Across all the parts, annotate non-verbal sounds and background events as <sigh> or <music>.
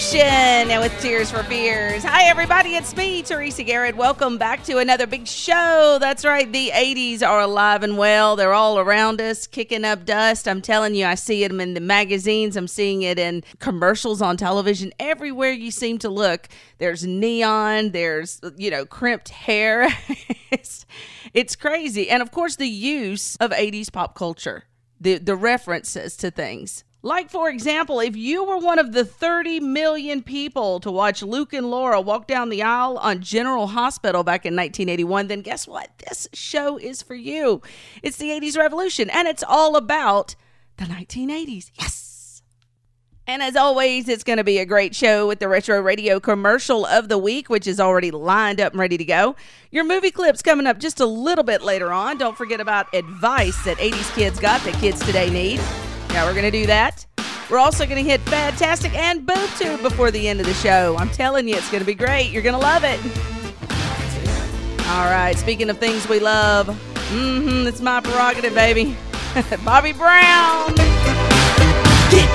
Revolution and with Tears for Fears. Hi, everybody. It's me, Teresa Garrett. Welcome back to another big show. That's right. The 80s are alive and well. They're all around us, kicking up dust. I'm telling you, I see them in the magazines. I'm seeing it in commercials on television. Everywhere you seem to look, there's neon, there's, you know, crimped hair. <laughs> it's, it's crazy. And of course, the use of 80s pop culture, the, the references to things. Like, for example, if you were one of the 30 million people to watch Luke and Laura walk down the aisle on General Hospital back in 1981, then guess what? This show is for you. It's the 80s revolution, and it's all about the 1980s. Yes. And as always, it's going to be a great show with the Retro Radio commercial of the week, which is already lined up and ready to go. Your movie clips coming up just a little bit later on. Don't forget about advice that 80s kids got that kids today need. Yeah, we're going to do that. We're also going to hit Fantastic and Boob Tube before the end of the show. I'm telling you, it's going to be great. You're going to love it. All right, speaking of things we love, mm-hmm, it's my prerogative, baby. <laughs> Bobby Brown. They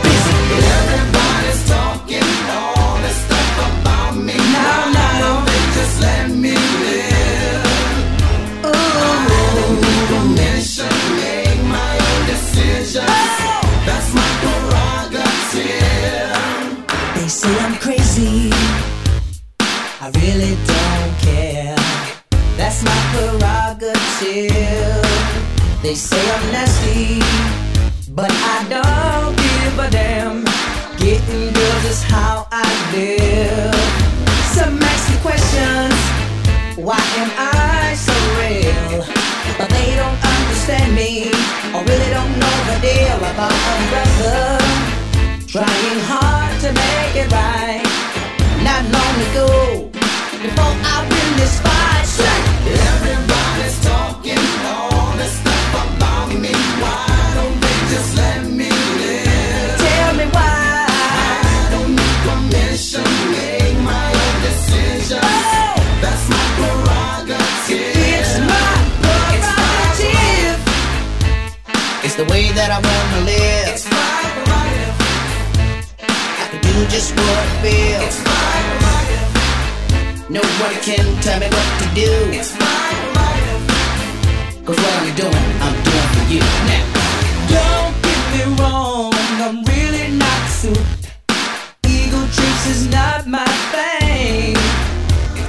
I really don't care. That's my prerogative. They say I'm nasty, but I don't give a damn. Getting girls is how I live. Some ask questions. Why am I so real? But they don't understand me, I really don't know the deal about a brother. Trying hard to make it right. Not long ago, before I win this fight, say, everybody's talking all this stuff about me. Why don't they just let me live? Tell me why. I don't need permission, make my own decisions. That's my prerogative. It's my prerogative. It's the way that I wanna live. It's my prerogative. I can do just what I feel. It's my prerogative. Nobody can tell me what to do. It's my prerogative. Cause what I'm doing, I'm doing for you. Now, don't get me wrong, I'm really not suited. Ego trips is not my thing.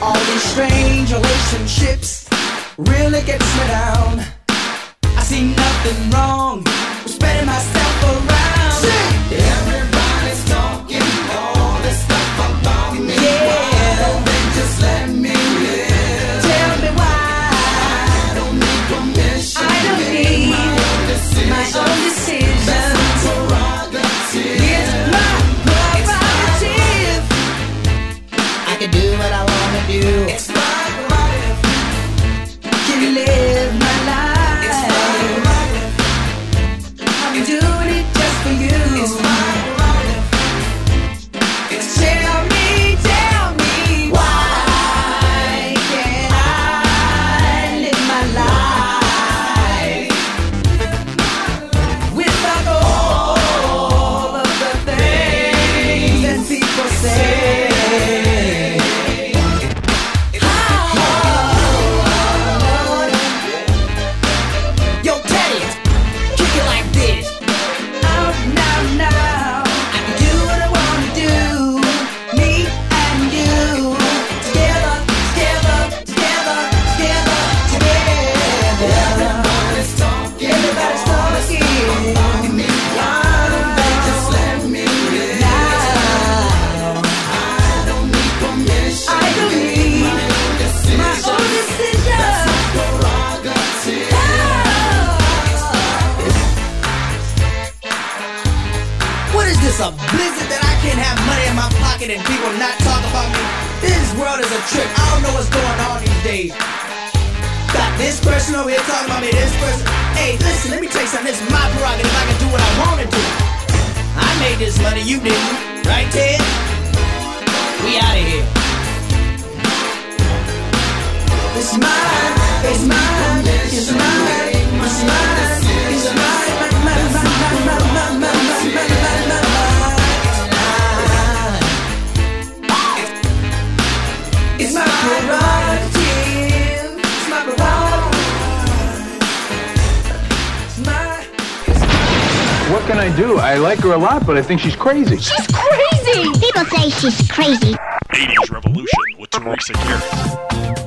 All these strange relationships really gets me down. I see nothing wrong made this money, you didn't. Right, Ted? We out of here. It's mine, it's mine, can I do? I like her a lot, but I think she's crazy. She's crazy! People say she's crazy. 80s Revolution with Teresa Garrett.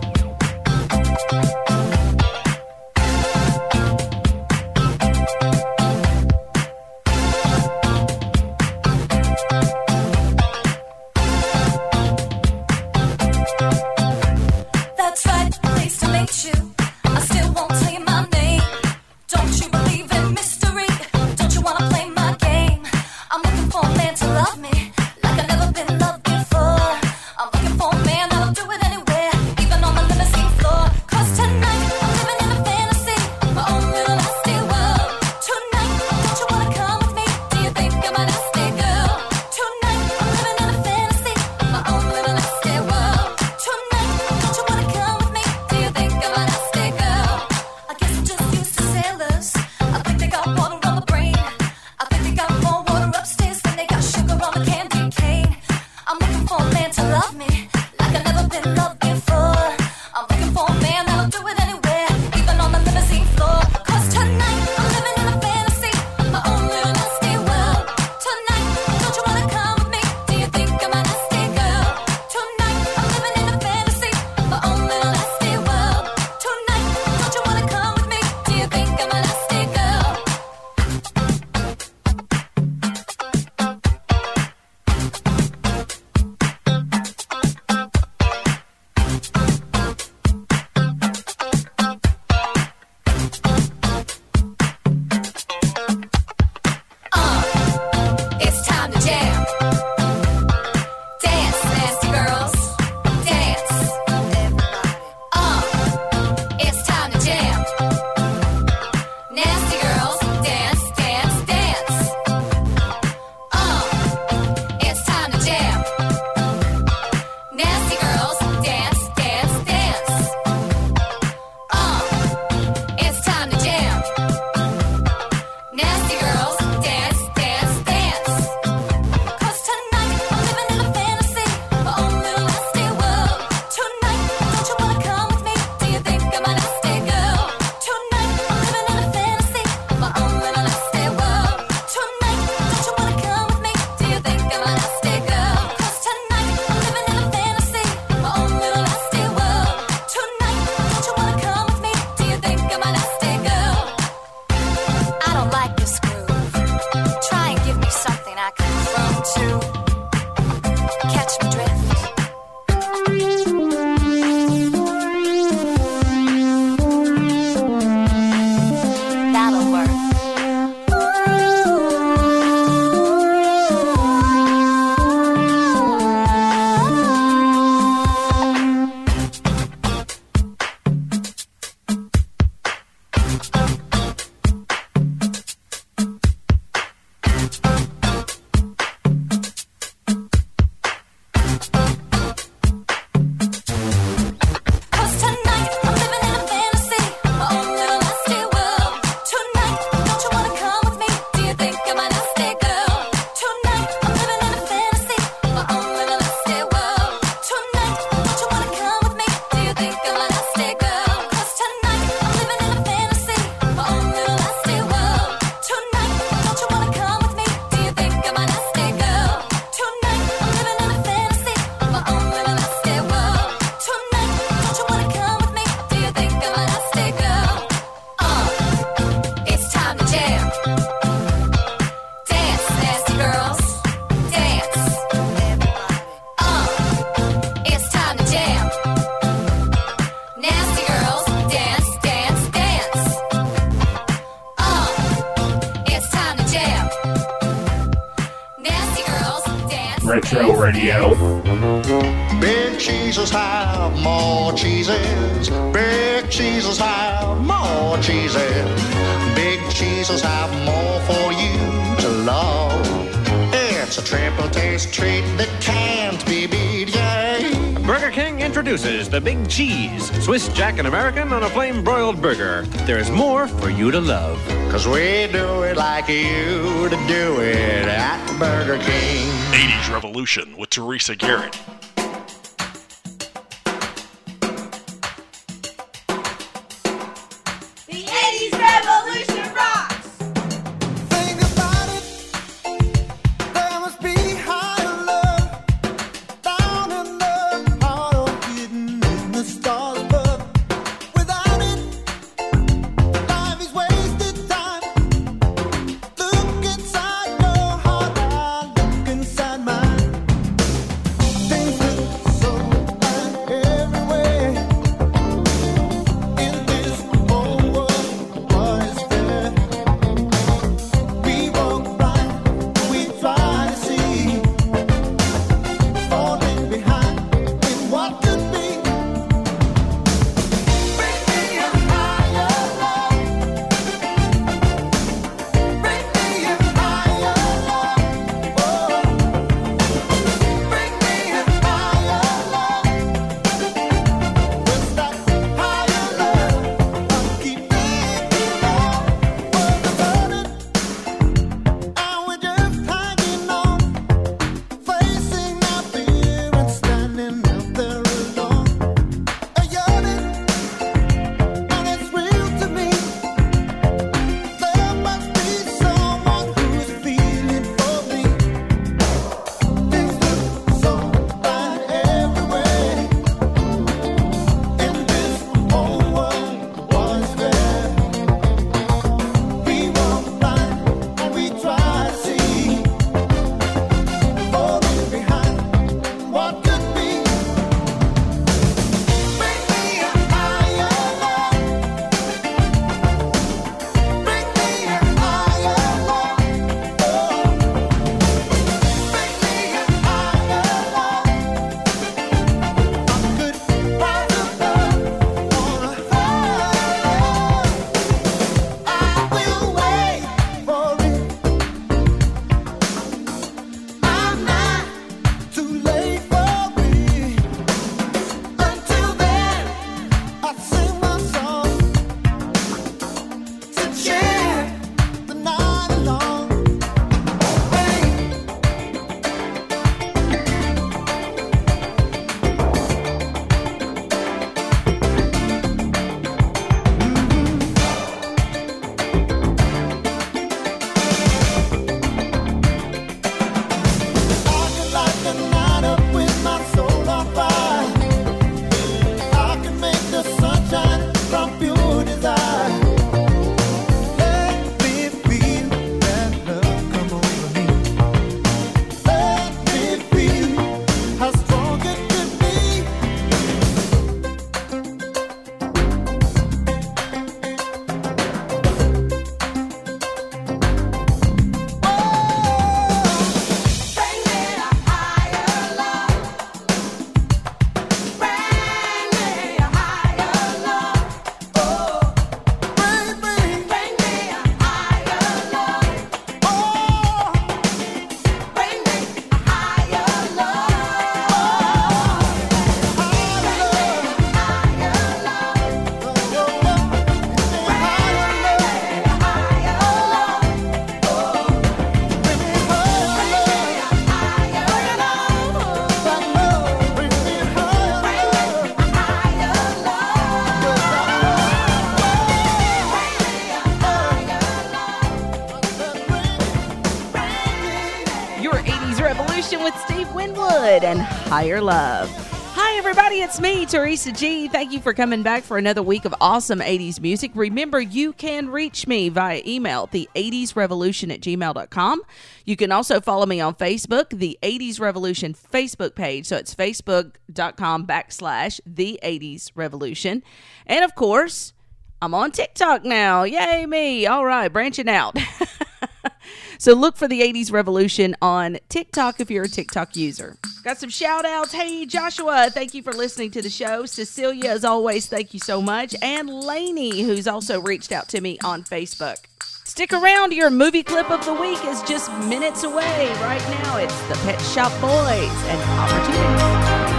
American American on a flame broiled burger. There's more for you to love. Cause we do it like you to do it at Burger King. 80s Revolution with Teresa Garrett. The 80s Revolution! And Higher Love. Hi, everybody. It's me, Teresa G. Thank you for coming back for another week of awesome 80s music. Remember, you can reach me via email, the 80s revolution at gmail.com. You can also follow me on Facebook, the 80s Revolution Facebook page. So it's facebook.com backslash the 80s Revolution. And of course, I'm on TikTok now. Yay, me. All right, branching out. <laughs> so look for the 80s Revolution on TikTok if you're a TikTok user. Got some shout outs. Hey, Joshua, thank you for listening to the show. Cecilia, as always, thank you so much. And Lainey, who's also reached out to me on Facebook. Stick around. Your movie clip of the week is just minutes away. Right now, it's The Pet Shop Boys and Opportunities.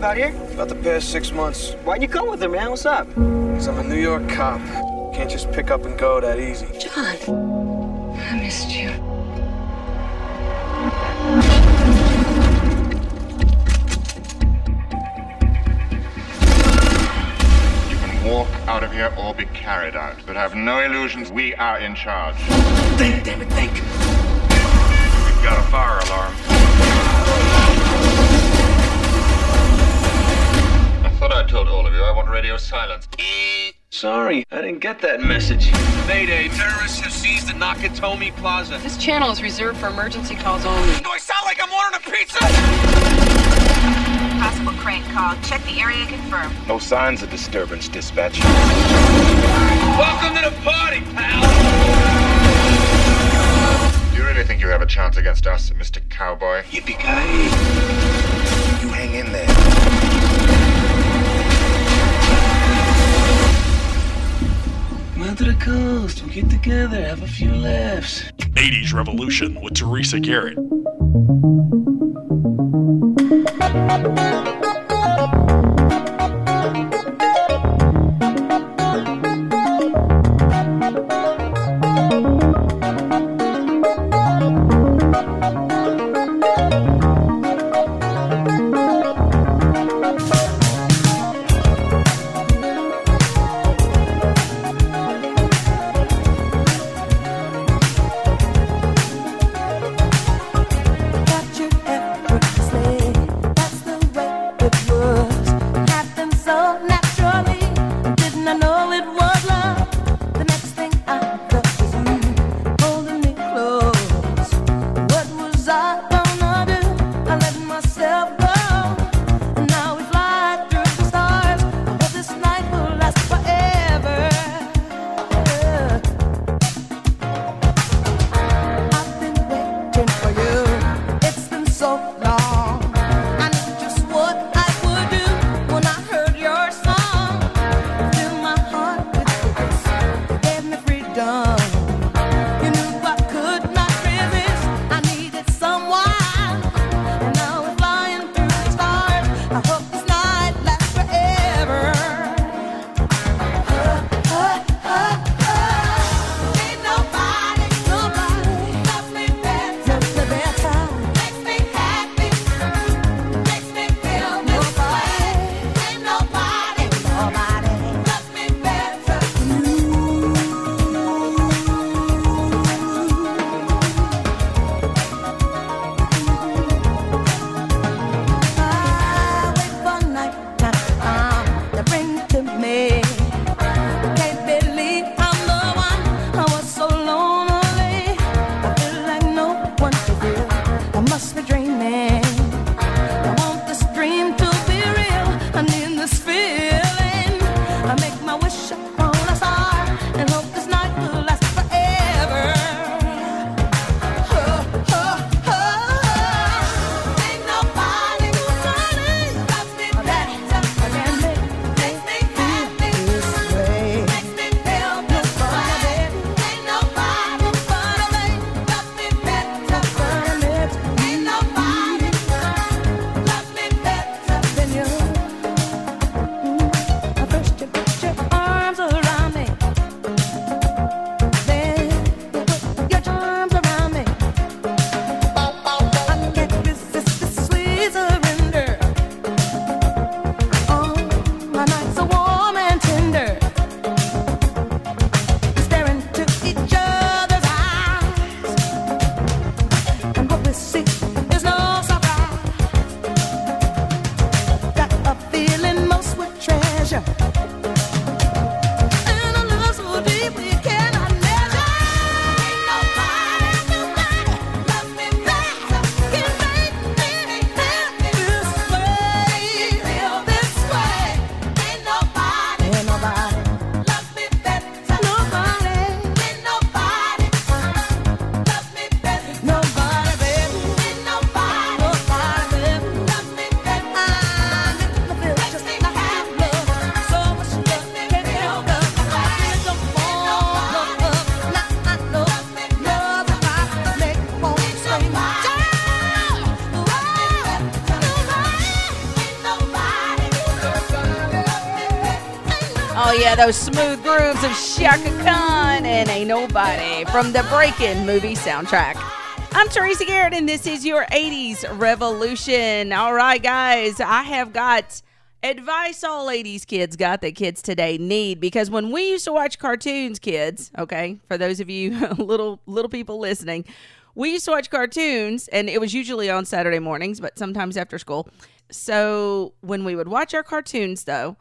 Live out here? About the past six months. Why'd you come with her, man? What's up? Because I'm a New York cop. Can't just pick up and go that easy. John, I missed you. You can walk out of here or be carried out. But have no illusions, we are in charge. Think, damn it, think. We've got a fire Sorry, I didn't get that message. Mayday, terrorists have seized the Nakatomi Plaza. This channel is reserved for emergency calls only. Do I sound like I'm ordering a pizza? Possible crane call. Check the area confirmed. No signs of disturbance, dispatch. Welcome to the party, pal! Do you really think you have a chance against us, Mr. Cowboy? Yippee-ki-yay. You hang in there. Down to the coast, we'll get together, have a few laughs. 80s Revolution with Teresa Garrett. those smooth grooves of Chaka Khan and Ain't Nobody from the Breakin' movie soundtrack. I'm Teresa Garrett, and this is your 80s Revolution. All right, guys, I have got advice all 80s kids got that kids today need because when we used to watch cartoons, kids, okay, for those of you <laughs> little little people listening, we used to watch cartoons, and it was usually on Saturday mornings, but sometimes after school. So when we would watch our cartoons, though,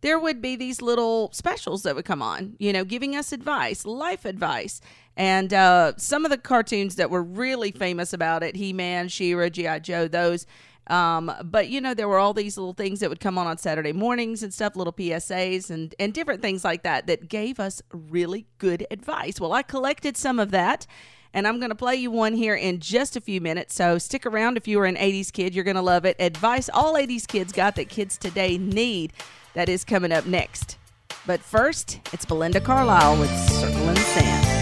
there would be these little specials that would come on, you know, giving us advice, life advice. And uh, some of the cartoons that were really famous about it He Man, She Ra, G.I. Joe, those. Um, but, you know, there were all these little things that would come on on Saturday mornings and stuff, little PSAs and, and different things like that that gave us really good advice. Well, I collected some of that. And I'm going to play you one here in just a few minutes. So stick around if you were an 80s kid. You're going to love it. Advice all 80s kids got that kids today need. That is coming up next. But first, it's Belinda Carlisle with Circle in the Sand.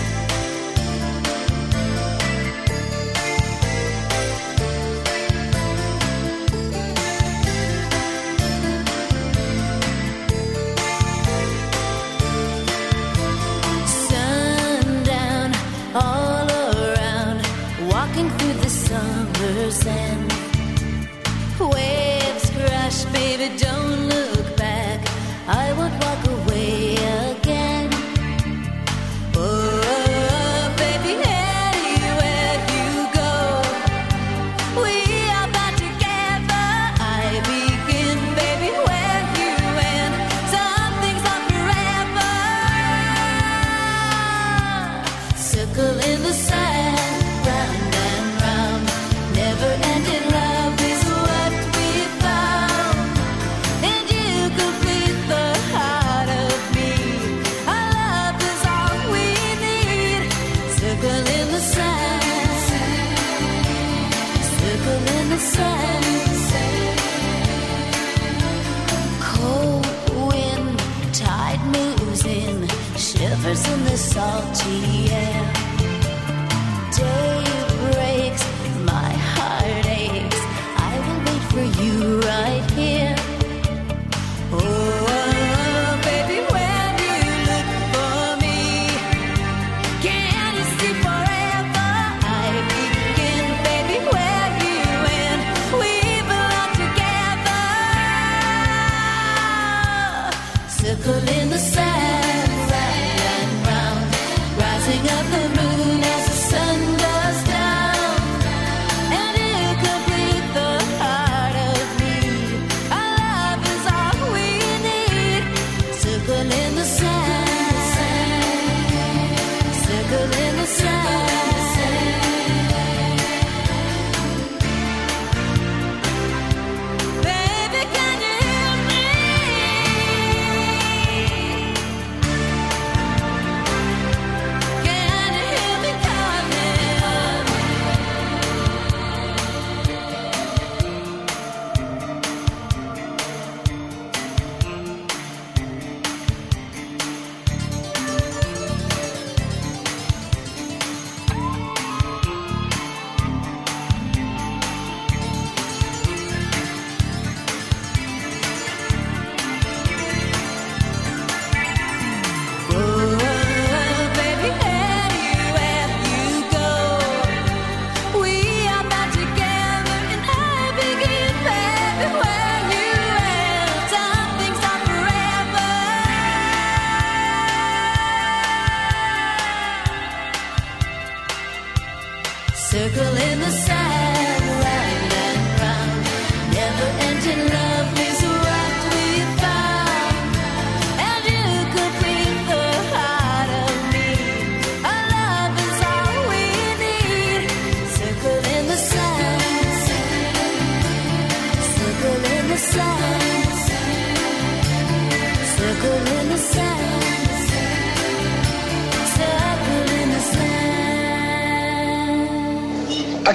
In the salty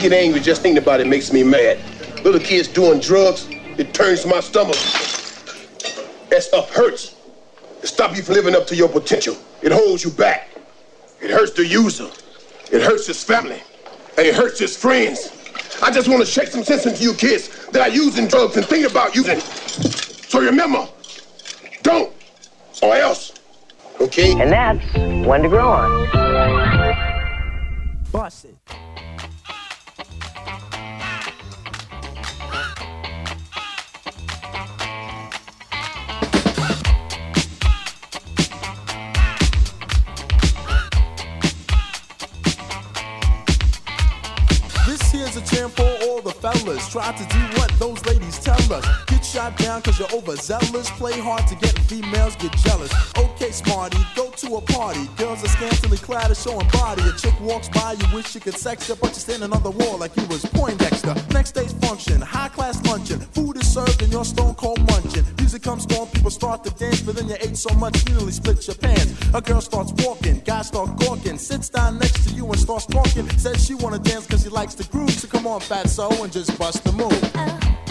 get angry just thinking about it makes me mad. Little kids doing drugs, it turns my stomach. That stuff hurts. It stops you from living up to your potential. It holds you back. It hurts the user. It hurts his family. And it hurts his friends. I just want to shake some sense into you kids that are using drugs and thinking about using. So remember, don't, or else. Okay? And that's when to grow on. Bust try to do what those ladies tell us. Get shot down cause you're overzealous. Play hard to get females get jealous. Okay, smarty, go to a party. Girls are scantily clad and showing body. A chick walks by, you wish you could sex her, but you're standing on the wall like you was Poindexter. Next day's function, high class luncheon. Food is served and you're stone cold munching. Music comes on, people start to dance, but then you ate so much you nearly split your pants. A girl starts walking, guys start gawking, sits down next to you and starts talking. Says she wanna dance cause she likes the groove, so come on, fat so and just bust the move. Just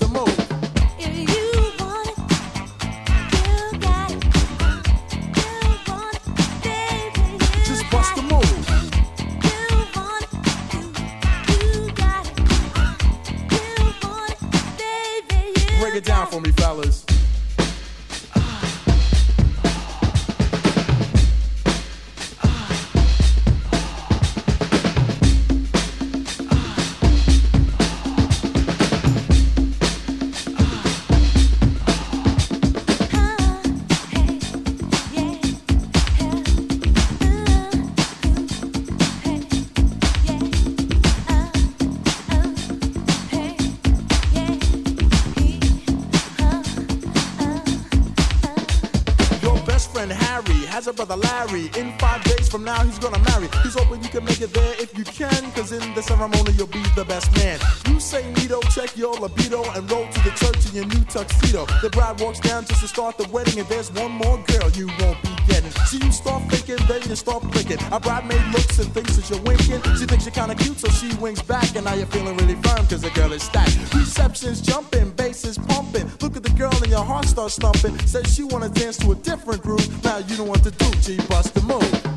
now, he's gonna marry. He's hoping you can make it there if you can, cause in the ceremony, you'll be the best man. You say Nito, check your libido, and roll to the church in your new tuxedo. The bride walks down just to start the wedding, and there's one more girl you won't be getting. So you start thinking, then you start blinking. A bridemaid looks and thinks that you're winking. She thinks you're kinda cute, so she winks back, and now you're feeling really firm, cause the girl is stacked. Reception's jumping, bass is pumping. Look at the girl, and your heart starts thumping. Says she wanna dance to a different groove. Now you know what to do, G, bust the move.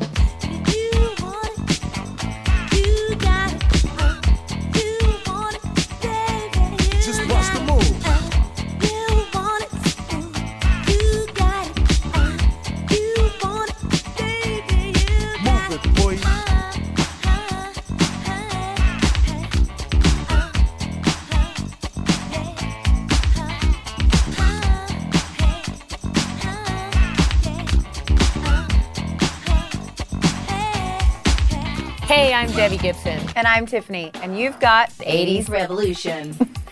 I'm Debbie Gibson. And I'm Tiffany, and you've got The 80s Revolution. <laughs>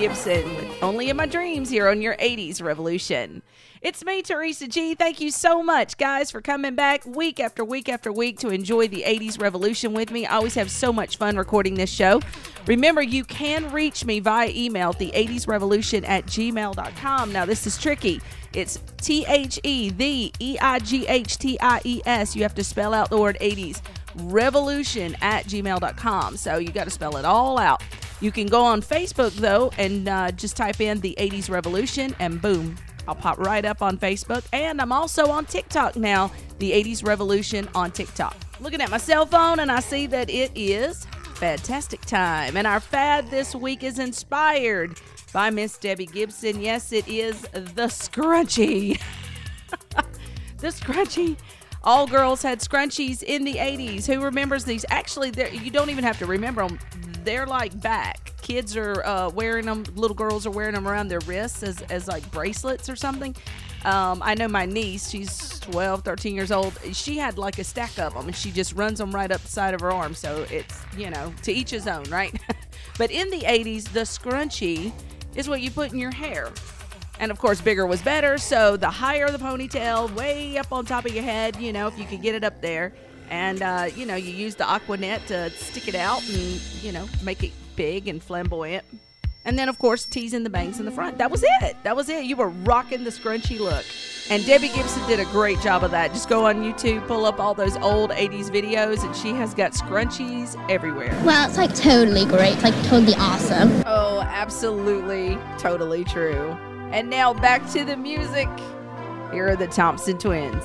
Gibson with Only in My Dreams here on your 80s Revolution. It's me, Teresa G. Thank you so much, guys, for coming back week after week after week to enjoy the 80s Revolution with me. I always have so much fun recording this show. Remember, you can reach me via email, the 80s Revolution at gmail.com. Now, this is tricky. It's T H E, the E I G H T I E S. You have to spell out the word 80s revolution at gmail.com. So you got to spell it all out. You can go on Facebook, though, and uh, just type in the 80s Revolution, and boom, I'll pop right up on Facebook. And I'm also on TikTok now, the 80s Revolution on TikTok. Looking at my cell phone, and I see that it is fantastic time. And our fad this week is inspired by Miss Debbie Gibson. Yes, it is the scrunchie. <laughs> the scrunchie. All girls had scrunchies in the 80s. Who remembers these? Actually, you don't even have to remember them. They're like back. Kids are uh, wearing them, little girls are wearing them around their wrists as, as like bracelets or something. Um, I know my niece, she's 12, 13 years old. She had like a stack of them and she just runs them right up the side of her arm. So it's, you know, to each his own, right? <laughs> but in the 80s, the scrunchie is what you put in your hair. And of course, bigger was better. So the higher the ponytail, way up on top of your head, you know, if you could get it up there. And, uh, you know, you use the Aquanet to stick it out and, you know, make it big and flamboyant. And then, of course, teasing the bangs in the front. That was it. That was it. You were rocking the scrunchy look. And Debbie Gibson did a great job of that. Just go on YouTube, pull up all those old 80s videos, and she has got scrunchies everywhere. Well, it's like totally great. It's like totally awesome. Oh, absolutely, totally true. And now back to the music. Here are the Thompson twins.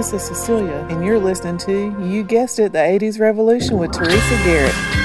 This is Cecilia, and you're listening to, you guessed it, the 80s Revolution with Teresa Garrett.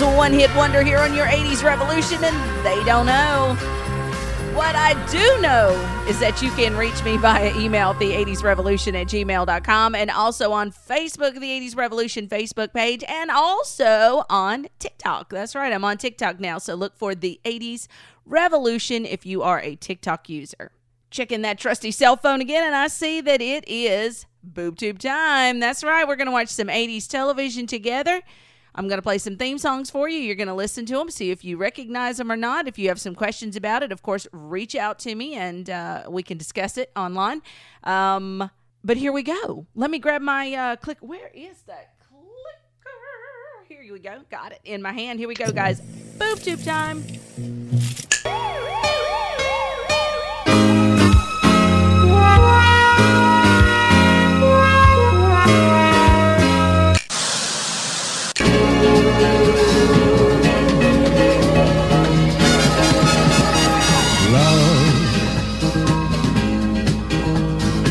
Ullman's one hit wonder here on your 80s Revolution, and they don't know. What I do know is that you can reach me via email at the 80s revolution at gmail.com and also on Facebook, the 80s Revolution Facebook page, and also on TikTok. That's right, I'm on TikTok now, so look for the 80s Revolution if you are a TikTok user. Checking that trusty cell phone again, and I see that it is BoobTube time. That's right, we're going to watch some 80s television together. I'm going to play some theme songs for you. You're going to listen to them, see if you recognize them or not. If you have some questions about it, of course, reach out to me and uh, we can discuss it online. Um, but here we go. Let me grab my uh, click. Where is that clicker? Here we go. Got it in my hand. Here we go, guys. Boob tube time.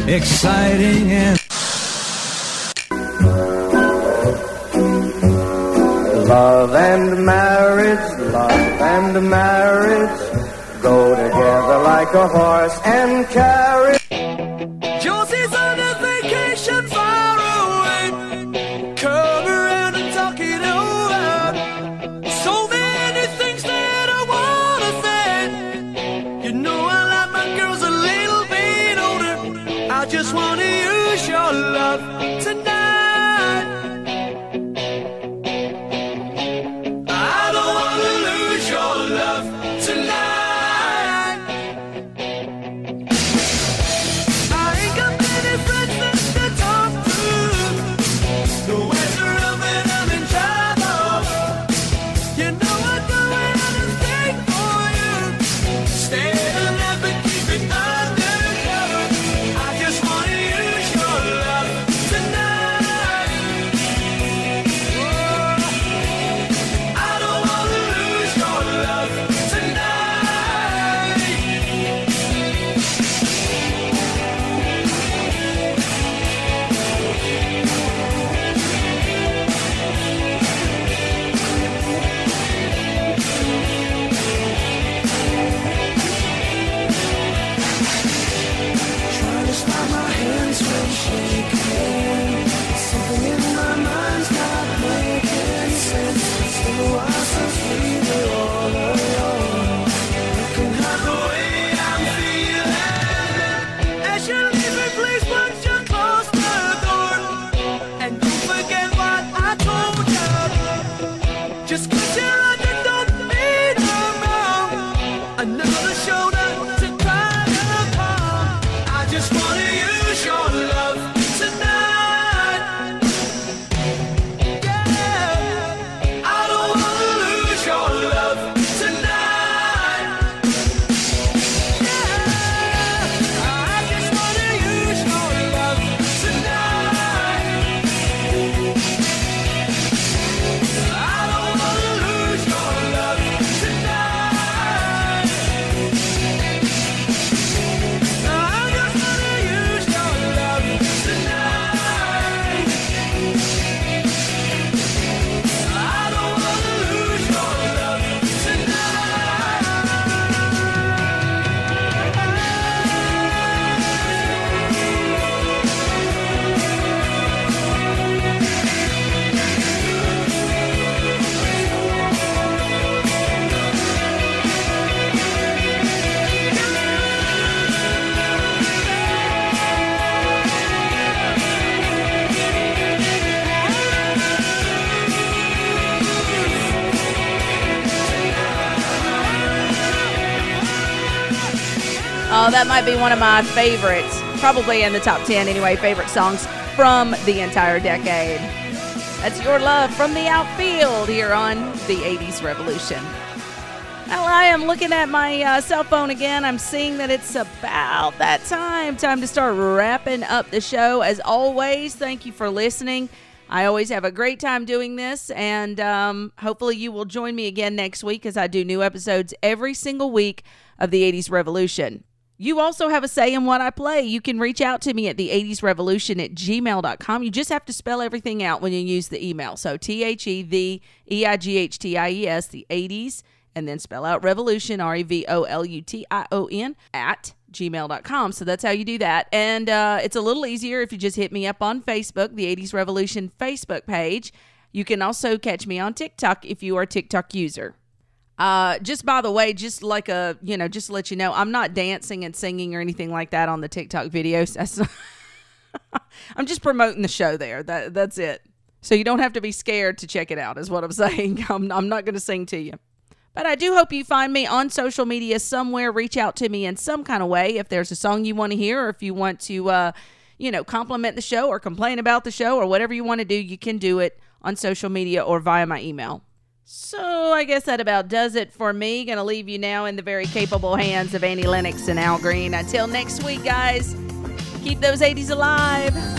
Exciting and Love and marriage, love and marriage go together like a horse and carriage. That might be one of my favorites. Probably in the top 10 anyway, favorite songs from the entire decade. That's Your Love from the Outfield here on the 80s Revolution. Well, I am looking at my uh, cell phone again. I'm seeing that it's about that time. Time to start wrapping up the show. As always, thank you for listening. I always have a great time doing this, and um, hopefully, you will join me again next week as I do new episodes every single week of the 80s Revolution. You also have a say in what I play. You can reach out to me at the 80s revolution at gmail.com. You just have to spell everything out when you use the email. So T H E the E I G H T I E S, the 80s, and then spell out revolution, R E V O L U T I O N, at gmail.com. So that's how you do that. And uh, it's a little easier if you just hit me up on Facebook, the 80s Revolution Facebook page. You can also catch me on TikTok if you are a TikTok user. Uh, just by the way, just like a you know, just to let you know, I'm not dancing and singing or anything like that on the TikTok videos. That's <laughs> I'm just promoting the show there. That that's it. So you don't have to be scared to check it out. Is what I'm <laughs> saying. I'm I'm not going to sing to you. But I do hope you find me on social media somewhere. Reach out to me in some kind of way if there's a song you want to hear, or if you want to, uh, you know, compliment the show or complain about the show or whatever you want to do. You can do it on social media or via my email. So I guess that about does it for me. Gonna leave you now in the very capable hands of Annie Lennox and Al Green. Until next week, guys, keep those 80s alive.